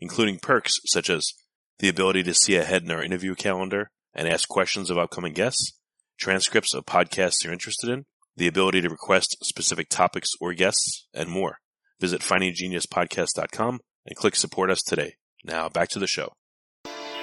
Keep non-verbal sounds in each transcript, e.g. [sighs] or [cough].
including perks such as the ability to see ahead in our interview calendar and ask questions of upcoming guests, transcripts of podcasts you're interested in, the ability to request specific topics or guests, and more. Visit findinggeniuspodcast.com and click support us today. Now back to the show.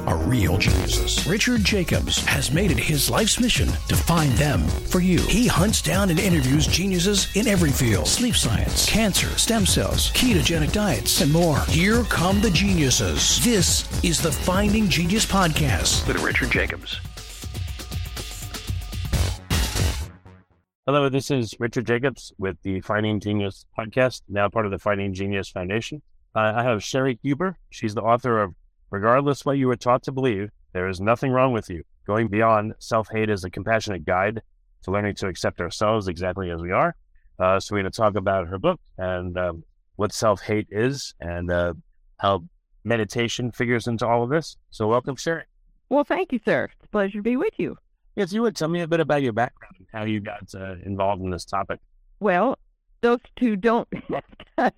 are real geniuses. Richard Jacobs has made it his life's mission to find them for you. He hunts down and interviews geniuses in every field sleep science, cancer, stem cells, ketogenic diets, and more. Here come the geniuses. This is the Finding Genius Podcast. With Richard Jacobs. Hello, this is Richard Jacobs with the Finding Genius podcast, now part of the Finding Genius Foundation. Uh, I have Cheri Huber. She's the author of Regardless What You Were Taught to Believe, There Is Nothing Wrong with You. Going Beyond Self Hate is a Compassionate Guide to Learning to Accept Ourselves Exactly as We Are. Uh, so, we're going to talk about her book and um, what self hate is and uh, how meditation figures into all of this. So, welcome, Cheri. Well, thank you, sir. It's a pleasure to be with you. Yes, you would tell me a bit about your background and how you got uh, involved in this topic. Well, those two don't [laughs] have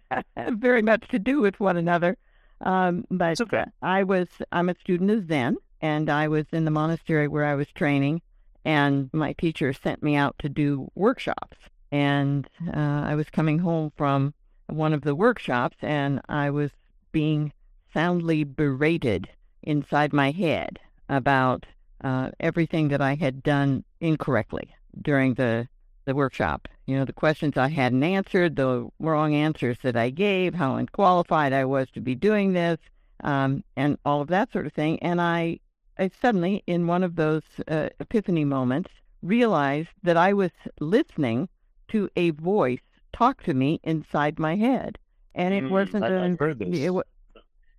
very much to do with one another. Um, but okay. I was I'm a student of Zen, and I was in the monastery where I was training, and my teacher sent me out to do workshops. And uh, I was coming home from one of the workshops, and I was being soundly berated inside my head about uh, everything that I had done incorrectly during the the workshop. You know, the questions I hadn't answered, the wrong answers that I gave, how unqualified I was to be doing this, um, and all of that sort of thing. And I, I suddenly, in one of those uh, epiphany moments, realized that I was listening to a voice talk to me inside my head, and it Mm, wasn't. I- a- I've heard this. It, wa-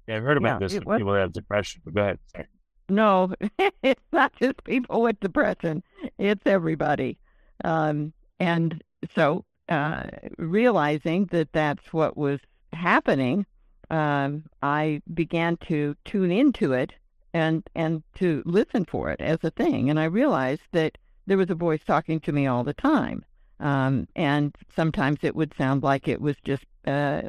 Yeah, I've heard about Yeah, this it was- people have depression. But go ahead. Sorry. No, [laughs] it's not just people with depression. It's everybody. Um, and so, uh, realizing that that's what was happening, um, I began to tune into it and and to listen for it as a thing. And I realized that there was a voice talking to me all the time. Um, and sometimes it would sound like it was just uh,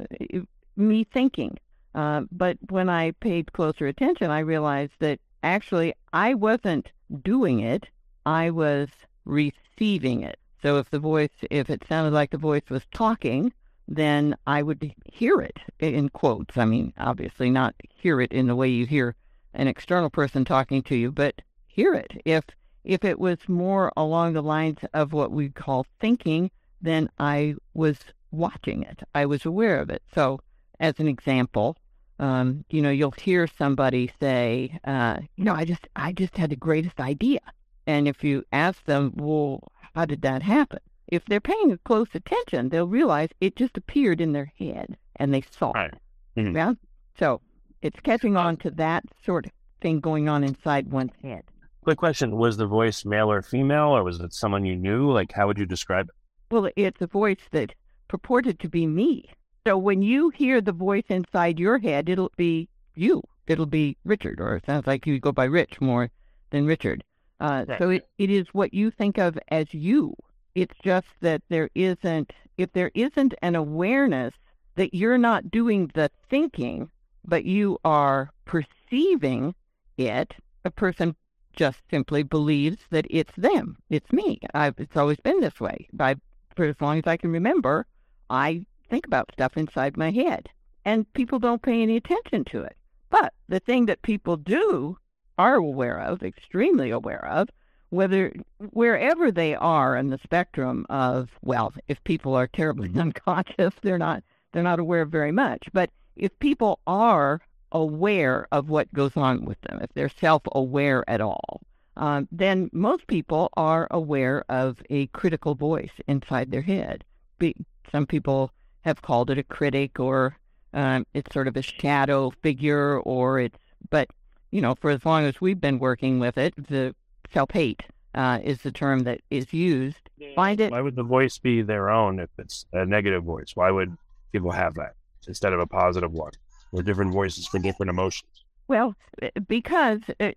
me thinking. Uh, but when I paid closer attention, I realized that actually I wasn't doing it, I was receiving it. So if the voice, if it sounded like the voice was talking, then I would hear it in quotes. I mean, obviously not hear it in the way you hear an external person talking to you, but hear it. If if it was more along the lines of what we call thinking, then I was watching it. I was aware of it. So, as an example, um, you know, you'll hear somebody say, uh, you know, I just, I just had the greatest idea. And if you ask them, well, how did that happen? If they're paying close attention, they'll realize it just appeared in their head and they saw Right. it. Mhm. Yeah. So it's catching on to that sort of thing going on inside one's head. Quick question: Was the voice male or female, or was it someone you knew? Like, how would you describe it? Well, it's a voice that purported to be me. So when you hear the voice inside your head, it'll be you. It'll be Richard, or it sounds like you go by Rich more than Richard. Uh, Right. So it, it is what you think of as you. It's just that there isn't, if there isn't an awareness that you're not doing the thinking, but you are perceiving it, a person just simply believes that it's them. It's me. I've, it's always been this way. I, for as long as I can remember, I think about stuff inside my head, and people don't pay any attention to it. But the thing that people do are aware of, extremely aware of, whether wherever they are in the spectrum of well, if people are terribly [laughs] unconscious, they're not they're not aware of very much. But if people are aware of what goes on with them, if they're self aware at all, um, then most people are aware of a critical voice inside their head. Be, some people have called it a critic or um, it's sort of a shadow figure or it's, but, you know, for as long as we've been working with it, the self hate uh, is the term that is used. Find it. Why would the voice be their own if it's a negative voice? Why would people have that instead of a positive one? Or different voices for different emotions? Well, because, uh,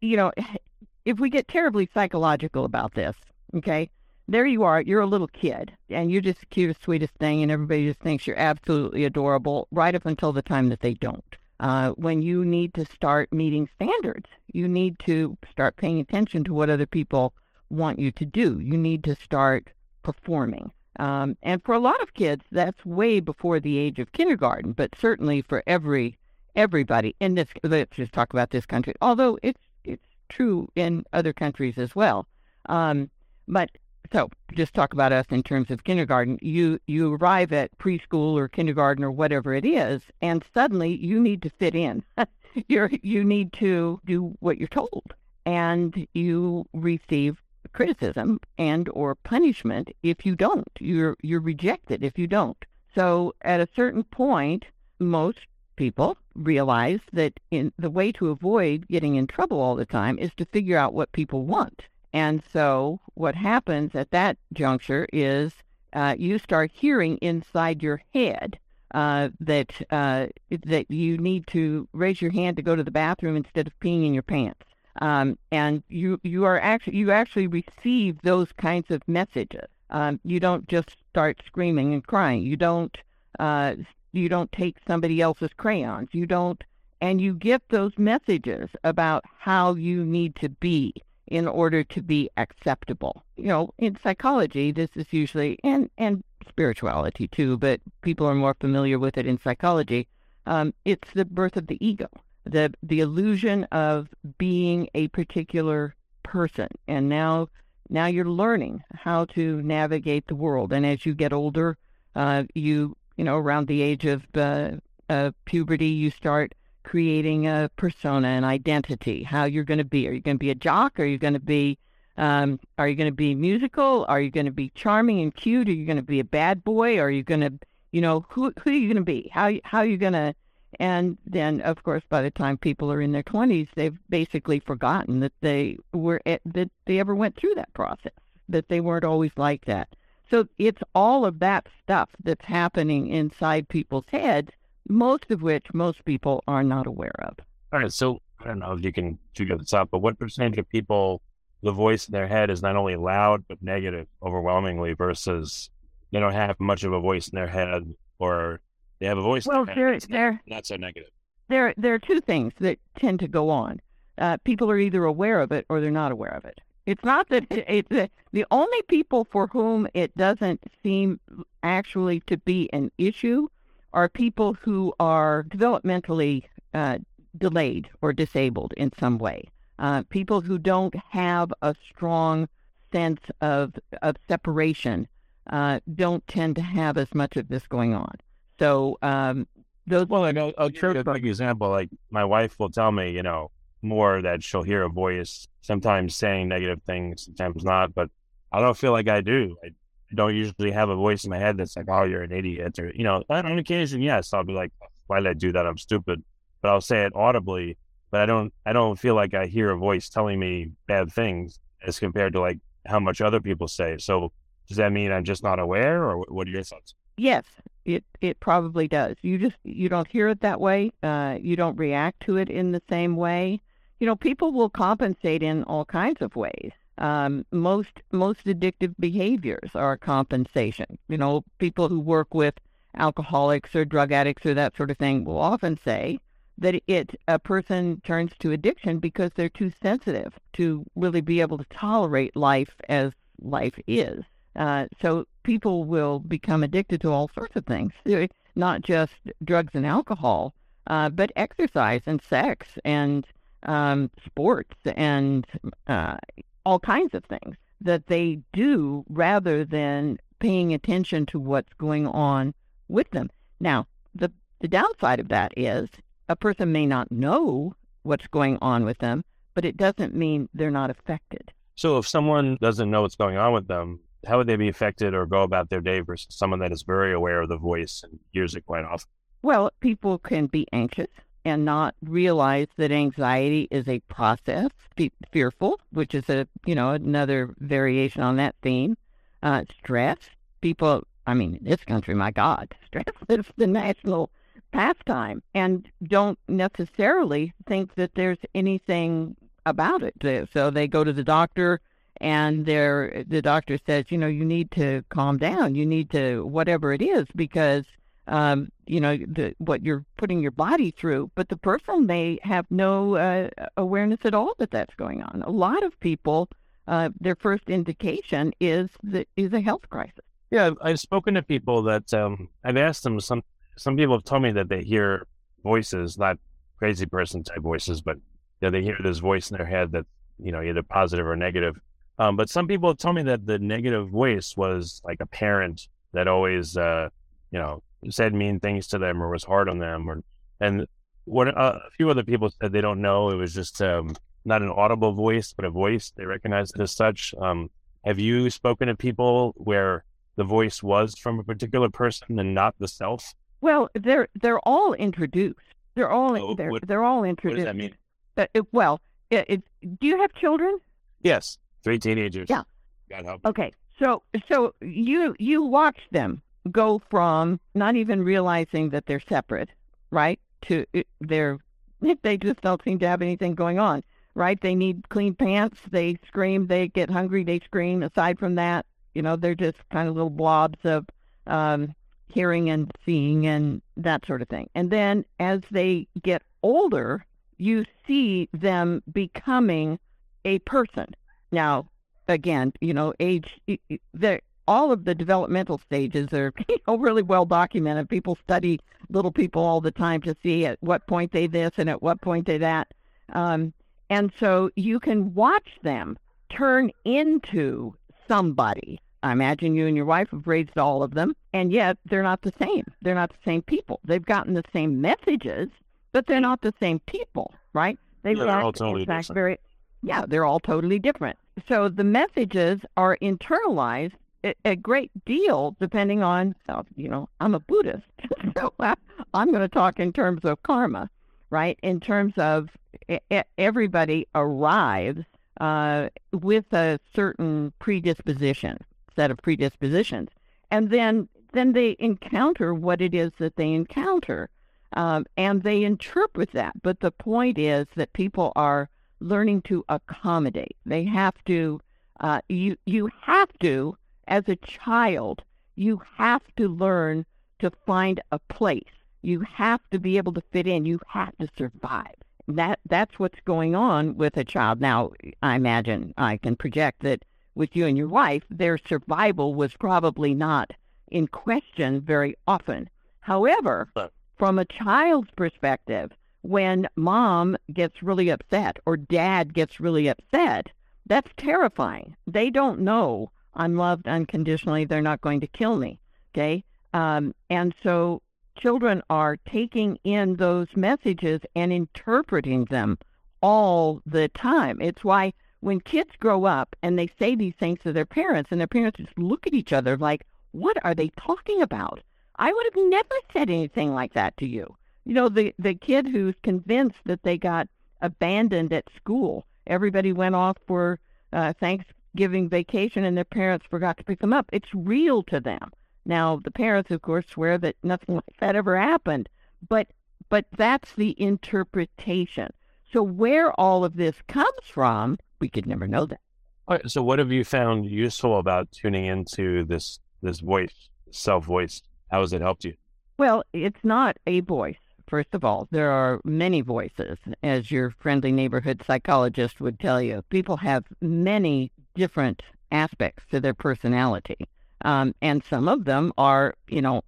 you know, [sighs] if we get terribly psychological about this, okay, there you are, you're a little kid, and you're just the cutest, sweetest thing, and everybody just thinks you're absolutely adorable right up until the time that they don't. Uh, when you need to start meeting standards, you need to start paying attention to what other people want you to do. You need to start performing. Um, and for a lot of kids, that's way before the age of kindergarten, but certainly for every everybody in this. Let's just talk about this country, although it's it's true in other countries as well. Um, but so just talk about us in terms of kindergarten. You you arrive at preschool or kindergarten or whatever it is, and suddenly you need to fit in. [laughs] you you need to do what you're told, and you receive criticism and or punishment if you don't. You're you're rejected if you don't. So at a certain point, most people realize that in the way to avoid getting in trouble all the time is to figure out what people want. And so what happens at that juncture is uh, you start hearing inside your head uh, that uh, that you need to raise your hand to go to the bathroom instead of peeing in your pants. Um, and you you are actually you actually receive those kinds of messages. Um, you don't just start screaming and crying. You don't uh, you don't take somebody else's crayons. You don't, and you get those messages about how you need to be in order to be acceptable. You know, in psychology, this is usually and and spirituality too, but people are more familiar with it in psychology. Um, it's the birth of the ego, the the illusion of being a particular person, and now now you're learning how to navigate the world. And as you get older, uh, you you know around the age of uh, puberty, you start creating a persona, an identity, how you're going to be. Are you going to be a jock? Are you going to be um, are you going to be musical? Are you going to be charming and cute? Are you going to be a bad boy? Are you going to, you know, who who are you going to be? How how are you going to? And then, of course, by the time people are in their twenties, they've basically forgotten that they were that they ever went through that process. That they weren't always like that. So it's all of that stuff that's happening inside people's heads most of which most people are not aware of. All right. So I don't know if you can figure this out, but what percentage of people, the voice in their head is not only loud, but negative overwhelmingly versus they don't have much of a voice in their head or they have a voice well, there, there, not so negative? There, there are two things that tend to go on. Uh, people are either aware of it or they're not aware of it. It's not that it, it, the only people for whom it doesn't seem actually to be an issue are people who are developmentally uh, delayed or disabled in some way. Uh, people who don't have a strong sense of of separation uh, don't tend to have as much of this going on. So um, those. Well, I know a big example. Like my wife will tell me, you know, more that she'll hear a voice sometimes saying negative things, sometimes not. But I don't feel like I do. I don't usually have a voice in my head that's like, "Oh, you're an idiot," or you know, on occasion, yes, I'll be like, "Why did I do that? I'm stupid." But I'll say it audibly. But I don't, I don't feel like I hear a voice telling me bad things as compared to like how much other people say. So does that mean I'm just not aware, or what are your thoughts? Yes, it it probably does. You just you don't hear it that way. Uh, you don't react to it in the same way. You know, people will compensate in all kinds of ways. Um, most most addictive behaviors are compensation. You know, people who work with alcoholics or drug addicts or that sort of thing will often say that it a person turns to addiction because they're too sensitive to really be able to tolerate life as life is. Uh, so people will become addicted to all sorts of things, [laughs] not just drugs and alcohol, uh, but exercise and sex and um, sports and uh, all kinds of things that they do rather than paying attention to what's going on with them. Now, the The downside of that is a person may not know what's going on with them, but it doesn't mean they're not affected. So if someone doesn't know what's going on with them, how would they be affected or go about their day versus someone that is very aware of the voice and hears it quite often? Well, people can be anxious and not realize that anxiety is a process, be fearful, which is a, you know, another variation on that theme. Uh, stress, people, I mean, in this country, my God, [laughs] stress is the national pastime and don't necessarily think that there's anything about it. So they go to the doctor and the doctor says, you know, you need to calm down. You need to, whatever it is, because, um, you know, the, what you're putting your body through. But the person may have no uh, awareness at all that that's going on. A lot of people, uh, their first indication is that is a health crisis. Yeah, I've spoken to people that um, I've asked them. Some some people have told me that they hear voices, not crazy person type voices, but you know, they hear this voice in their head that you know either positive or negative. Um, but some people have told me that the negative voice was like a parent that always, uh, you know, said mean things to them or was hard on them, or and what uh, a few other people said they don't know. It was just um, not an audible voice, but a voice. They recognized it as such. Um, have you spoken to people where the voice was from a particular person and not the self? Well, they're they're all introduced. They're all Oh, they're, what- they're all introduced. What does that mean? Uh, it- well, it, it, do you have children? Yes, three teenagers. Yeah. God help. Okay, so so you you watch them go from not even realizing that they're separate, right? To uh, they're [laughs] they just don't seem to have anything going on, right? They need clean pants. They scream. They get hungry. They scream. Aside from that, you know, they're just kind of little blobs of um, hearing and seeing and that sort of thing. And then as they get older, you see them becoming a person. Now, again, you know, age, the all of the developmental stages are [laughs] you know, really well documented. People study little people all the time to see at what point they this and at what point they that. Um, and so you can watch them turn into somebody. I imagine you and your wife have raised all of them, and yet they're not the same. They're not the same people. They've gotten the same messages, but they're not the same people, right? They Yeah, they're all totally fact, different. very yeah, they're all totally different. So the messages are internalized a, great deal depending on, you know, I'm a Buddhist, [laughs] so I'm going to talk in terms of karma, right? In terms of everybody arrives uh, with a certain predisposition, set of predispositions, and then then they encounter what it is that they encounter, um, and they interpret that. But the point is that people are learning to accommodate. They have to. Uh, you you have to as a child. You have to learn to find a place. You have to be able to fit in. You have to survive. That that's what's going on with a child. Now, I imagine I can project that with you and your wife, their survival was probably not in question very often. However, from a child's perspective, when mom gets really upset or dad gets really upset, that's terrifying. They don't know I'm loved unconditionally. They're not going to kill me. Okay. Um, and so children are taking in those messages and interpreting them all the time. It's why when kids grow up and they say these things to their parents, and their parents just look at each other like, what are they talking about? I would have never said anything like that to you. You know, the, the kid who's convinced that they got abandoned at school, everybody went off for uh, Thanksgiving vacation and their parents forgot to pick them up. It's real to them. Now, the parents, of course, swear that nothing like that ever happened, but but that's the interpretation. So where all of this comes from, we could never know that. All right, so what have you found useful about tuning into this this voice, self voice? How has it helped you? Well, it's not a voice. First of all, there are many voices, as your friendly neighborhood psychologist would tell you. People have many different aspects to their personality. Um, and some of them are, you know,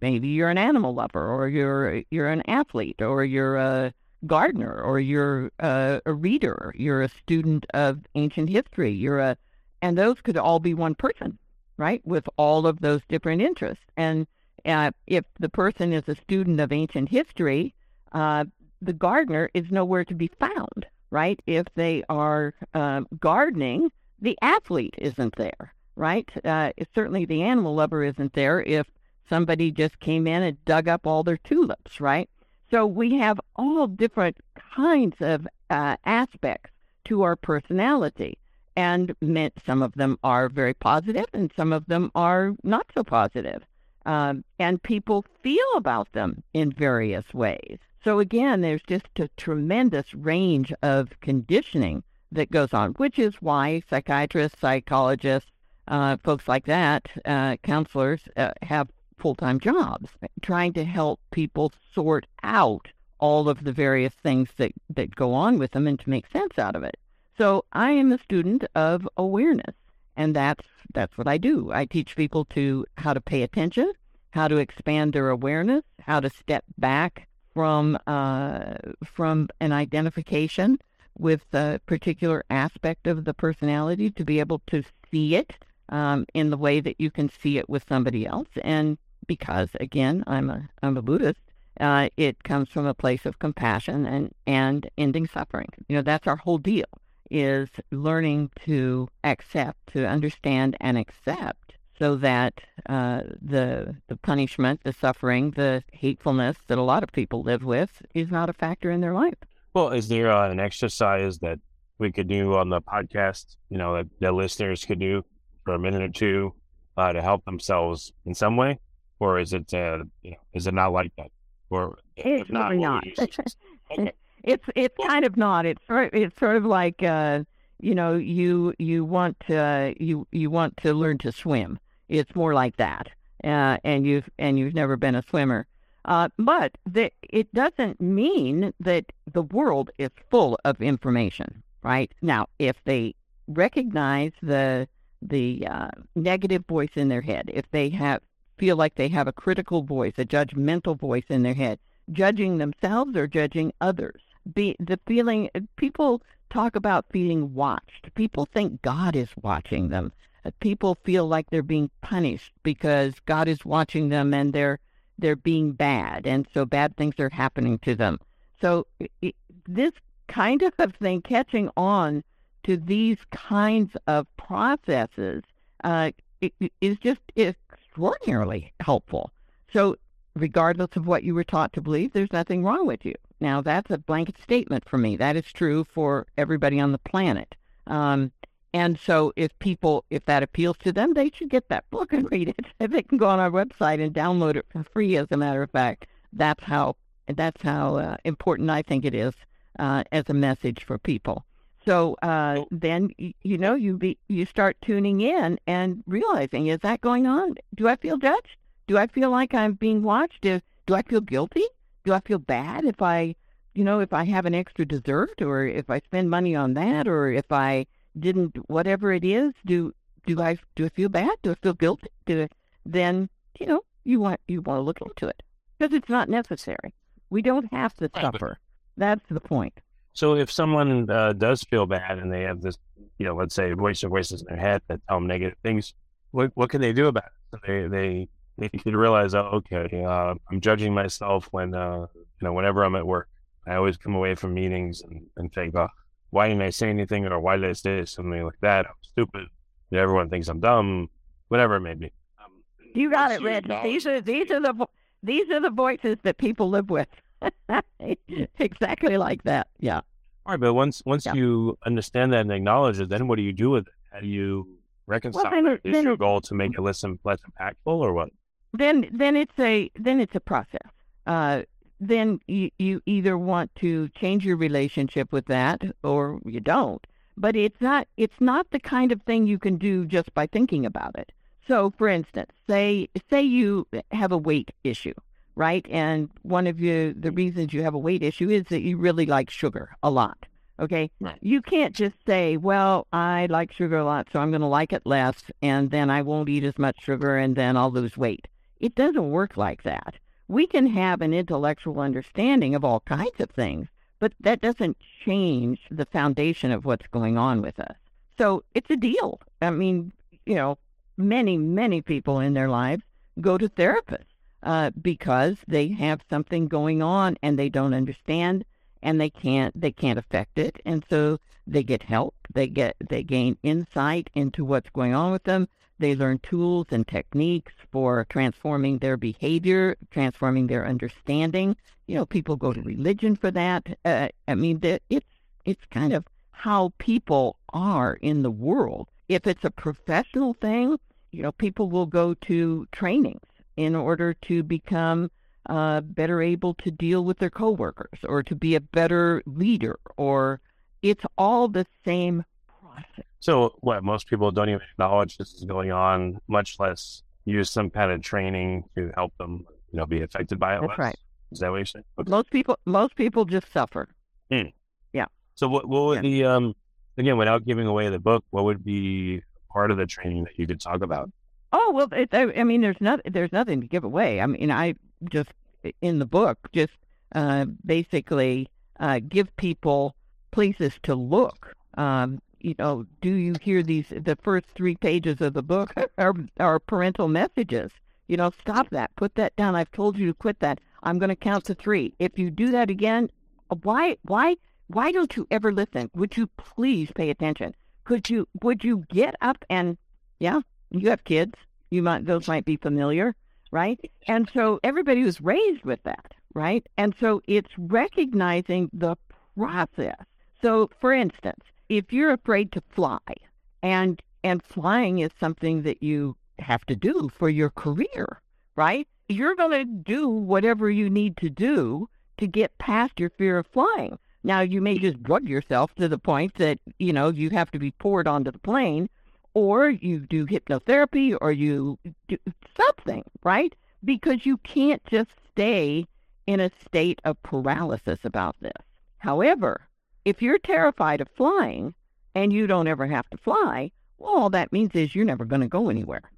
maybe you're an animal lover, or you're you're an athlete, or you're a gardener, or you're a, a reader, you're a student of ancient history, you're a, and those could all be one person, right, with all of those different interests. And Uh, if the person is a student of ancient history, uh, the gardener is nowhere to be found, right? If they are uh, gardening, the athlete isn't there, right? Uh, certainly the animal lover isn't there if somebody just came in and dug up all their tulips, right? So we have all different kinds of uh, aspects to our personality. And some of them are very positive and some of them are not so positive. Um, and people feel about them in various ways. So again, there's just a tremendous range of conditioning that goes on, which is why psychiatrists, psychologists, uh, folks like that, uh, counselors uh, have full-time jobs, trying to help people sort out all of the various things that, that go on with them and to make sense out of it. So I am a student of awareness, and that's that's what I do. I teach people to how to pay attention, how to expand their awareness, how to step back from uh, from an identification with a particular aspect of the personality to be able to see it um, in the way that you can see it with somebody else. And because again, I'm a I'm a Buddhist, uh, it comes from a place of compassion and and ending suffering. You know, that's our whole deal is learning to accept, to understand and accept so that uh, the the punishment, the suffering, the hatefulness that a lot of people live with is not a factor in their life. Well, is there uh, an exercise that we could do on the podcast? You know, that, that listeners could do for a minute or two uh, to help themselves in some way, or is it uh, you know, is it not like that? Or it's not, not. [laughs] okay. It's it's kind of not. It's sort it's sort of like uh, you know you you want to you you want to learn to swim it's more like that, uh, and you've and you've never been a swimmer. Uh, but the, it doesn't mean that the world is full of information, right? Now, if they recognize the the uh, negative voice in their head, if they have feel like they have a critical voice, a judgmental voice in their head, judging themselves or judging others, be the feeling people talk about feeling watched. People think God is watching them people feel like they're being punished because God is watching them and they're they're being bad, and so bad things are happening to them. So this kind of [laughs] thing, catching on to these kinds of processes, uh, is just extraordinarily helpful. So regardless of what you were taught to believe, there's nothing wrong with you. Now, that's a blanket statement for me. That is true for everybody on the planet. Um, and so if people, if that appeals to them, they should get that book and [laughs] read it. If they can go on our website and download it for free, as a matter of fact, that's how, that's how uh, important I think it is uh, as a message for people. So uh, then, you know, you be, you start tuning in and realizing, is that going on? Do I feel judged? Do I feel like I'm being watched? Do, do I feel guilty? Do I feel bad if I, you know, if I have an extra dessert or if I spend money on that or if I didn't whatever it is do do i do i feel bad? Do i feel guilty? Do I, then you know you want you want to look into it because it's not necessary. We don't have to suffer. That's the point. So if someone uh, does feel bad and they have this you know let's say voice or voices in their head that tell them negative things what what can they do about it? So they they they can realize oh okay uh, i'm judging myself when uh, you know whenever i'm at work i always come away from meetings and, and think oh why didn't I say anything or why did I say something like that? I'm stupid. Everyone thinks I'm dumb, whatever it may be. Um, you got it, Rich. These are these are the these are the voices that people live with. [laughs] exactly like that. Yeah. All right, but once once yeah. you understand that and acknowledge it, then what do you do with it? How do you reconcile well, then, it? Is then, your goal to make it less less impactful, or what? Then then it's a then it's a process. Uh, then you, you either want to change your relationship with that or you don't. But it's not it's not the kind of thing you can do just by thinking about it. So for instance, say say you have a weight issue, right? And one of you the reasons you have a weight issue is that you really like sugar a lot. Okay? Right. You can't just say, well, I like sugar a lot, so I'm going to like it less and then I won't eat as much sugar and then I'll lose weight. It doesn't work like that we can have an intellectual understanding of all kinds of things, but that doesn't change the foundation of what's going on with us. So it's a deal. I mean, you know, many, many people in their lives go to therapists uh, because they have something going on and they don't understand and they can't they can't affect it and so they get help they get they gain insight into what's going on with them they learn tools and techniques for transforming their behavior transforming their understanding. You know people go to religion for that. Uh, i mean it's it's kind of how people are in the world. If it's a professional thing you know people will go to trainings in order to become uh, better able to deal with their coworkers or to be a better leader or it's all the same process. So what most people don't even acknowledge this is going on, much less use some kind of training to help them, you know, be affected by it. That's less. right. Is that what you're saying? Okay. Most people most people just suffer. Hmm. Yeah. So what what would Yeah. be um again without giving away the book, what would be part of the training that you could talk about? Oh well, it, I, I mean, there's not there's nothing to give away. I mean, I just in the book just uh, basically uh, give people places to look. Um, you know, do you hear these? The first three pages of the book [laughs] are are parental messages. You know, stop that. Put that down. I've told you to quit that. I'm going to count to three. If you do that again, uh, why why why don't you ever listen? Would you please pay attention? Could you would you get up and yeah, you have kids. You might those might be familiar, right? And so everybody was raised with that, right? And so it's recognizing the process. So for instance, if you're afraid to fly and and flying is something that you have to do for your career, right? You're going to do whatever you need to do to get past your fear of flying. Now, you may just drug yourself to the point that, you know, you have to be poured onto the plane, or you do hypnotherapy, or you do something, right? Because you can't just stay in a state of paralysis about this. However, if you're terrified of flying and you don't ever have to fly, well, all that means is you're never going to go anywhere.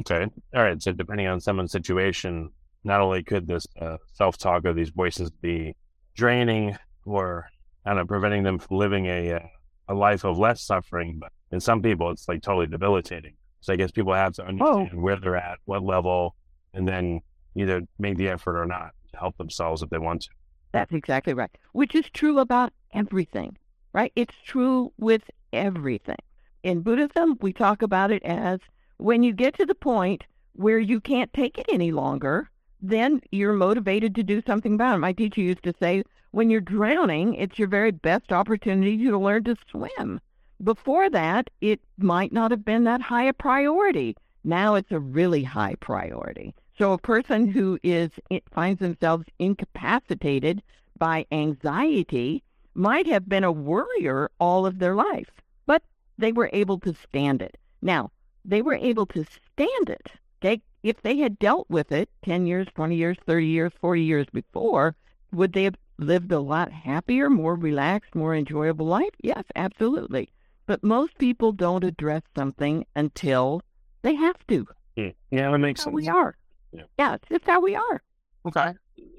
Okay. All right. So depending on someone's situation, not only could this uh, self-talk or these voices be draining or kind of preventing them from living a uh, a life of less suffering, but in some people it's like totally debilitating. So I guess people have to understand where they're at, what level, and then either make the effort or not to help themselves if they want to. That's exactly right. Which is true about everything, right? It's true with everything. In Buddhism, we talk about it as when you get to the point where you can't take it any longer, then you're motivated to do something about it. My teacher used to say, when you're drowning, it's your very best opportunity to learn to swim. Before that, it might not have been that high a priority. Now it's a really high priority. So a person who is it finds themselves incapacitated by anxiety might have been a worrier all of their life, but they were able to stand it. Now, they were able to stand it. Okay, if they had dealt with it 10 years, 20 years, 30 years, 40 years before, would they have lived a lot happier, more relaxed, more enjoyable life? Yes, absolutely. But most people don't address something until they have to. Yeah, yeah that makes That's sense. we are. Yeah. yeah, it's just how we are. Okay.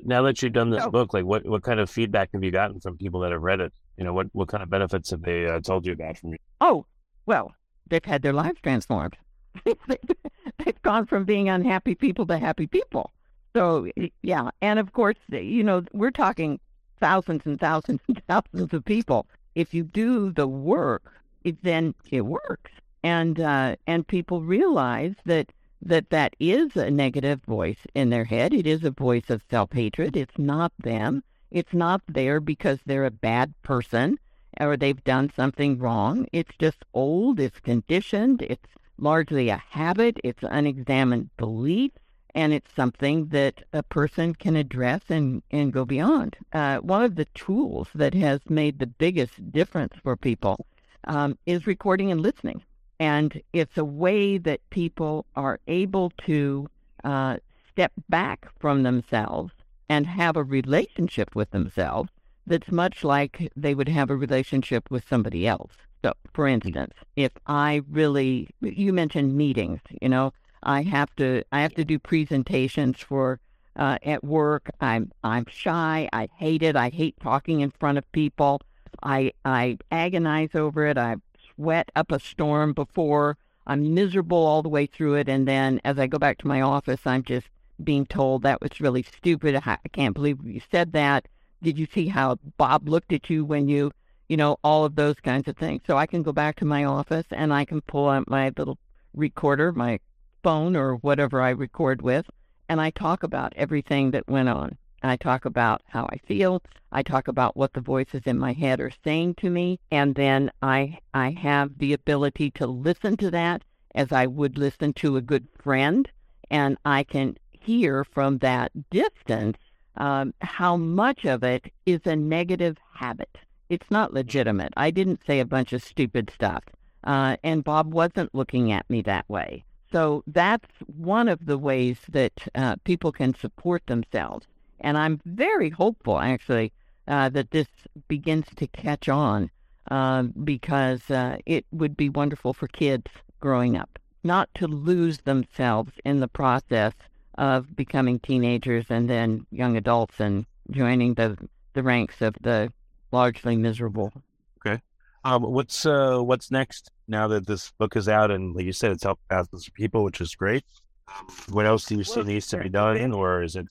Now that you've done this So- book, like what, what kind of feedback have you gotten from people that have read it? You know, what, what kind of benefits have they uh, told you about from you? Oh, well, they've had their lives transformed. [laughs] they've gone from being unhappy people to happy people. So, yeah. And of course, you know, we're talking thousands and thousands and thousands of people. If you do the work, it, then it works. And, uh, and people realize that, that that is a negative voice in their head. It is a voice of self-hatred. It's not them. It's not there because they're a bad person or they've done something wrong. It's just old, it's conditioned, it's largely a habit, it's unexamined belief, and it's something that a person can address and, and go beyond. Uh, one of the tools that has made the biggest difference for people um, is recording and listening. And it's a way that people are able to uh, step back from themselves and have a relationship with themselves that's much like they would have a relationship with somebody else. So, for instance, if I really, you mentioned meetings, you know, I have to, I have to do presentations for uh, at work. I'm, I'm shy. I hate it. I hate talking in front of people. I, I agonize over it. I sweat up a storm before. I'm miserable all the way through it, and then as I go back to my office, I'm just being told that was really stupid. I can't believe you said that. Did you see how Bob looked at you when you, you know, all of those kinds of things. So I can go back to my office and I can pull out my little recorder, my phone or whatever I record with, and I talk about everything that went on. I talk about how I feel. I talk about what the voices in my head are saying to me, and then I I have the ability to listen to that as I would listen to a good friend, and I can hear from that distance um, how much of it is a negative habit. It's not legitimate. I didn't say a bunch of stupid stuff, uh, and Bob wasn't looking at me that way. So that's one of the ways that uh, people can support themselves. And I'm very hopeful, actually, uh, that this begins to catch on uh, because uh, it would be wonderful for kids growing up not to lose themselves in the process of becoming teenagers and then young adults and joining the, the ranks of the largely miserable. Okay. Um, what's uh, what's next now that this book is out and like you said, it's helped thousands of people, which is great. Um, what else do you see needs to be done, or is it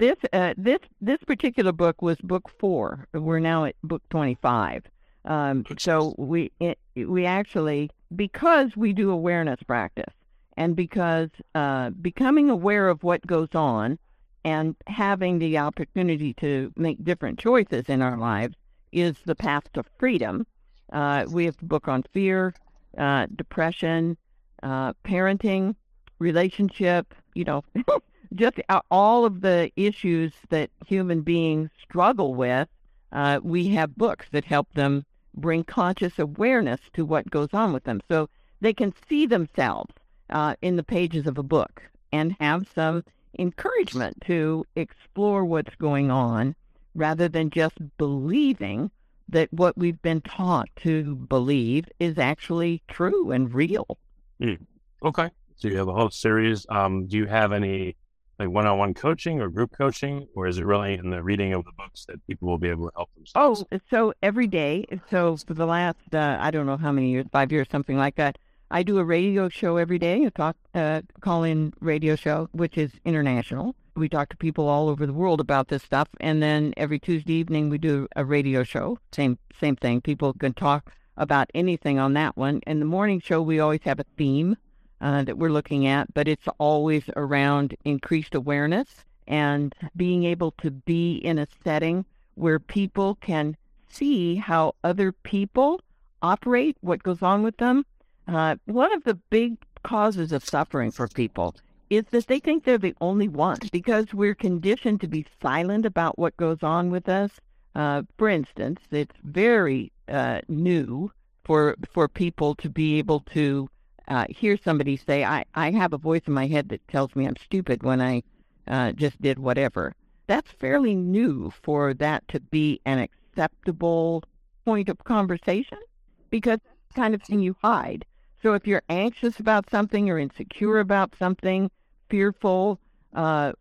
this uh, this this particular book was book four. We're now at book twenty five. Um, so we it, we actually because we do awareness practice and because uh, becoming aware of what goes on and having the opportunity to make different choices in our lives is the path to freedom. Uh, we have a book on fear, uh, depression, uh, parenting, relationship. You know, [laughs] just all of the issues that human beings struggle with, uh, we have books that help them bring conscious awareness to what goes on with them. So they can see themselves uh, in the pages of a book and have some encouragement to explore what's going on rather than just believing that what we've been taught to believe is actually true and real. Mm. Okay. So you have a whole series. Um, do you have any like one-on-one coaching or group coaching, or is it really in the reading of the books that people will be able to help themselves? Oh, so every day. So for the last uh, I don't know how many years, five years, something like that. I do a radio show every day, a talk, uh, call-in radio show, which is international. We talk to people all over the world about this stuff, and then every Tuesday evening we do a radio show. Same same thing. People can talk about anything on that one. And the morning show we always have a theme uh, that we're looking at, but it's always around increased awareness and being able to be in a setting where people can see how other people operate, what goes on with them. Uh, one of the big causes of suffering for people is that they think they're the only one because we're conditioned to be silent about what goes on with us. Uh, for instance, it's very uh, new for for people to be able to uh, hear somebody say, I, I have a voice in my head that tells me I'm stupid when I uh, just did whatever. That's fairly new for that to be an acceptable point of conversation because kind of thing you hide. So if you're anxious about something or insecure about something, fearful, uh,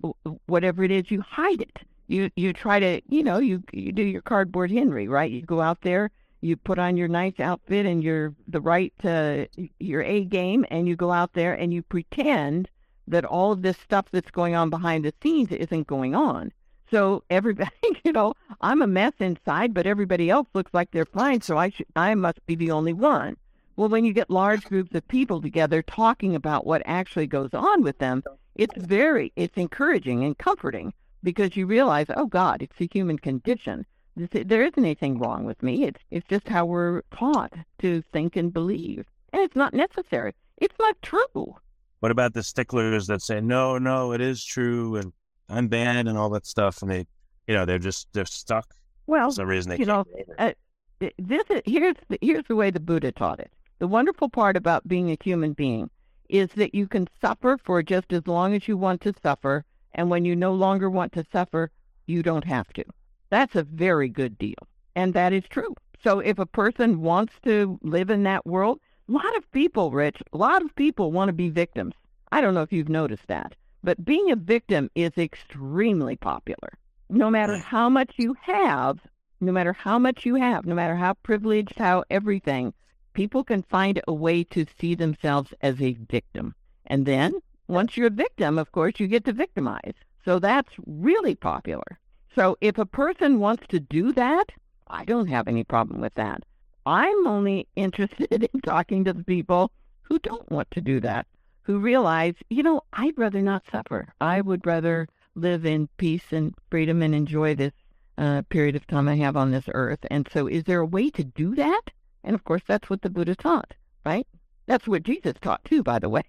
whatever it is, you hide it. You you try to you know you you do your cardboard Henry right. You go out there you put on your nice outfit and your the right uh, your A game, and you go out there and you pretend that all of this stuff that's going on behind the scenes isn't going on. So everybody, [laughs] you know, I'm a mess inside, but everybody else looks like they're fine. So I should, I must be the only one. Well, when you get large groups of people together talking about what actually goes on with them, it's very, it's encouraging and comforting because you realize, oh God, it's a human condition there isn't anything wrong with me. It's it's just how we're taught to think and believe, and it's not necessary. It's not true. What about the sticklers that say no, no, it is true, and I'm bad, and all that stuff, and they, you know, they're just they're stuck. Well, some reason they you know, uh, this is here's the, here's the way the Buddha taught it. The wonderful part about being a human being is that you can suffer for just as long as you want to suffer, and when you no longer want to suffer, you don't have to. That's a very good deal. And that is true. So if a person wants to live in that world, a lot of people, Rich, a lot of people want to be victims. I don't know if you've noticed that, but being a victim is extremely popular. No matter how much you have, no matter how much you have, no matter how privileged, how everything, people can find a way to see themselves as a victim. And then once you're a victim, of course, you get to victimize. So that's really popular. So if a person wants to do that, I don't have any problem with that. I'm only [laughs] interested in talking to the people who don't want to do that, who realize, you know, I'd rather not suffer. I would rather live in peace and freedom and enjoy this uh, period of time I have on this earth. And so, is there a way to do that? And of course, that's what the Buddha taught, right? That's what Jesus taught too, by the way.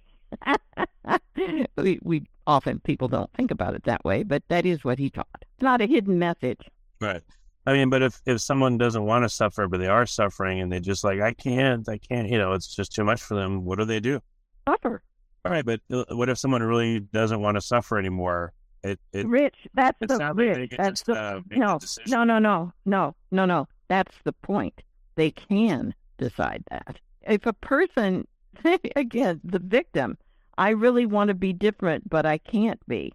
[laughs] we, we often people don't think about it that way, but that is what he taught. It's not a hidden message. Right. I mean, but if, if someone doesn't want to suffer, but they are suffering and they just like, I can't, I can't, you know, it's just too much for them. What do they do? Suffer. All right. But uh, what if someone really doesn't want to suffer anymore? It, it, Rich, that's it the sounds like Rich. That's just, the uh, no, no, no, no, no, no, no. That's the point. They can decide that. If a person, [laughs] again, the victim, I really want to be different, but I can't be.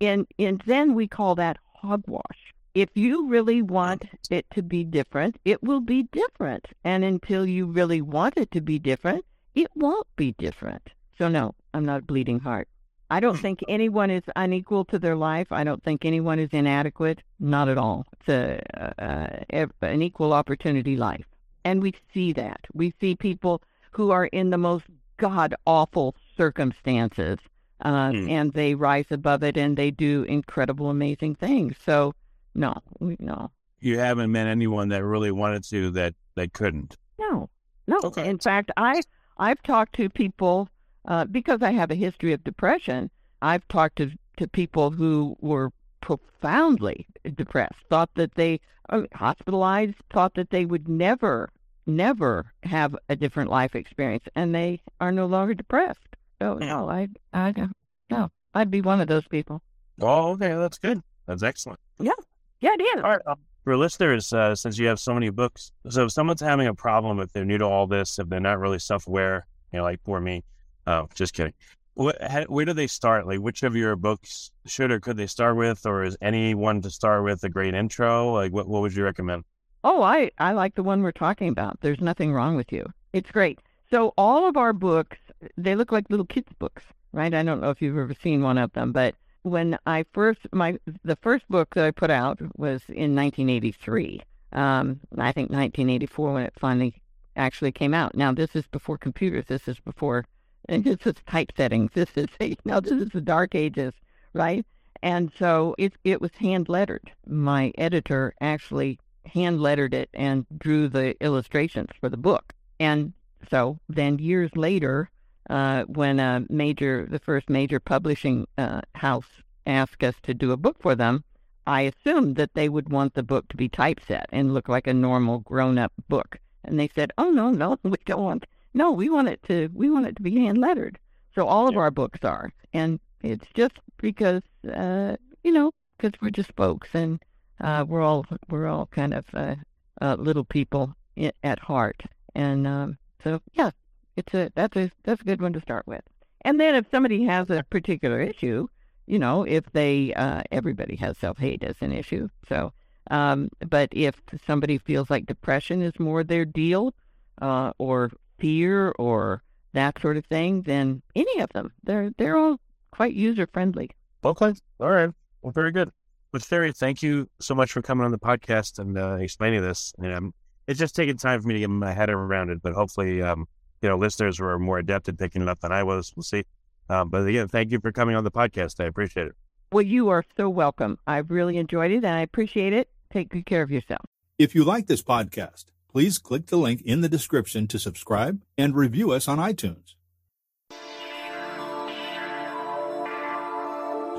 And in Zen, we call that hogwash. If you really want it to be different, it will be different. And until you really want it to be different, it won't be different. So no, I'm not a bleeding heart. I don't think [laughs] anyone is unequal to their life. I don't think anyone is inadequate. Not at all. It's a, uh, an equal opportunity life. And we see that. We see people who are in the most god awful circumstances uh, Hmm. and they rise above it and they do incredible, amazing things. So, no, no, You haven't met anyone that really wanted to that, that couldn't. no, no. Okay. In fact, I I've talked to people uh, because I have a history of depression. I've talked to to people who were profoundly depressed, thought that they uh, hospitalized, thought that they would never, never have a different life experience, and they are no longer depressed. So no, I I no, I'd be one of those people. Oh, okay. That's good. That's excellent. Yeah, it is. All right. um, For listeners, uh, since you have so many books, so if someone's having a problem, if they're new to all this, if they're not really self aware, you know, like poor me, oh, just kidding. What, how, where do they start? Like, which of your books should or could they start with, or is any one to start with a great intro? Like, what, what would you recommend? Oh, I, I like the one we're talking about. There's nothing wrong with you. It's great. So all of our books, they look like little kids' books, right? I don't know if you've ever seen one of them, but when I first my the first book that I put out was in 1983. Um, I think 1984 when it finally actually came out. Now this is before computers. This is before and this is typesetting. This is [laughs] know this is the dark ages, right? And so it it was hand lettered. My editor actually hand lettered it and drew the illustrations for the book. And so then years later, uh, when a major, the first major publishing uh, house asked us to do a book for them, I assumed that they would want the book to be typeset and look like a normal grown-up book. And they said, "Oh no, no, [laughs] we don't want. No, we want it to. We want it to be hand lettered. So all of Yeah. our books are, and it's just because, uh, you know, because we're just folks and uh, we're all we're all kind of uh, uh, little people at heart, and um, so yeah, it's a that's a that's a good one to start with. And then if somebody has a particular issue, you know, if they uh, everybody has self hate as an issue, so. Um, but if somebody feels like depression is more their deal, uh, or fear, or that sort of thing, then any of them, they're they're all quite user friendly. Okay. All right. Well, very good. But Cheri, thank you so much for coming on the podcast and uh, explaining this. And um, it's just taking time for me to get my head around it, but hopefully, um, you know, listeners were more adept at picking it up than I was. We'll see. Um, but again, thank you for coming on the podcast. I appreciate it. Well, you are so welcome. I've really enjoyed it, and I appreciate it. Take good care of yourself. If you like this podcast, please click the link in the description to subscribe and review us on iTunes.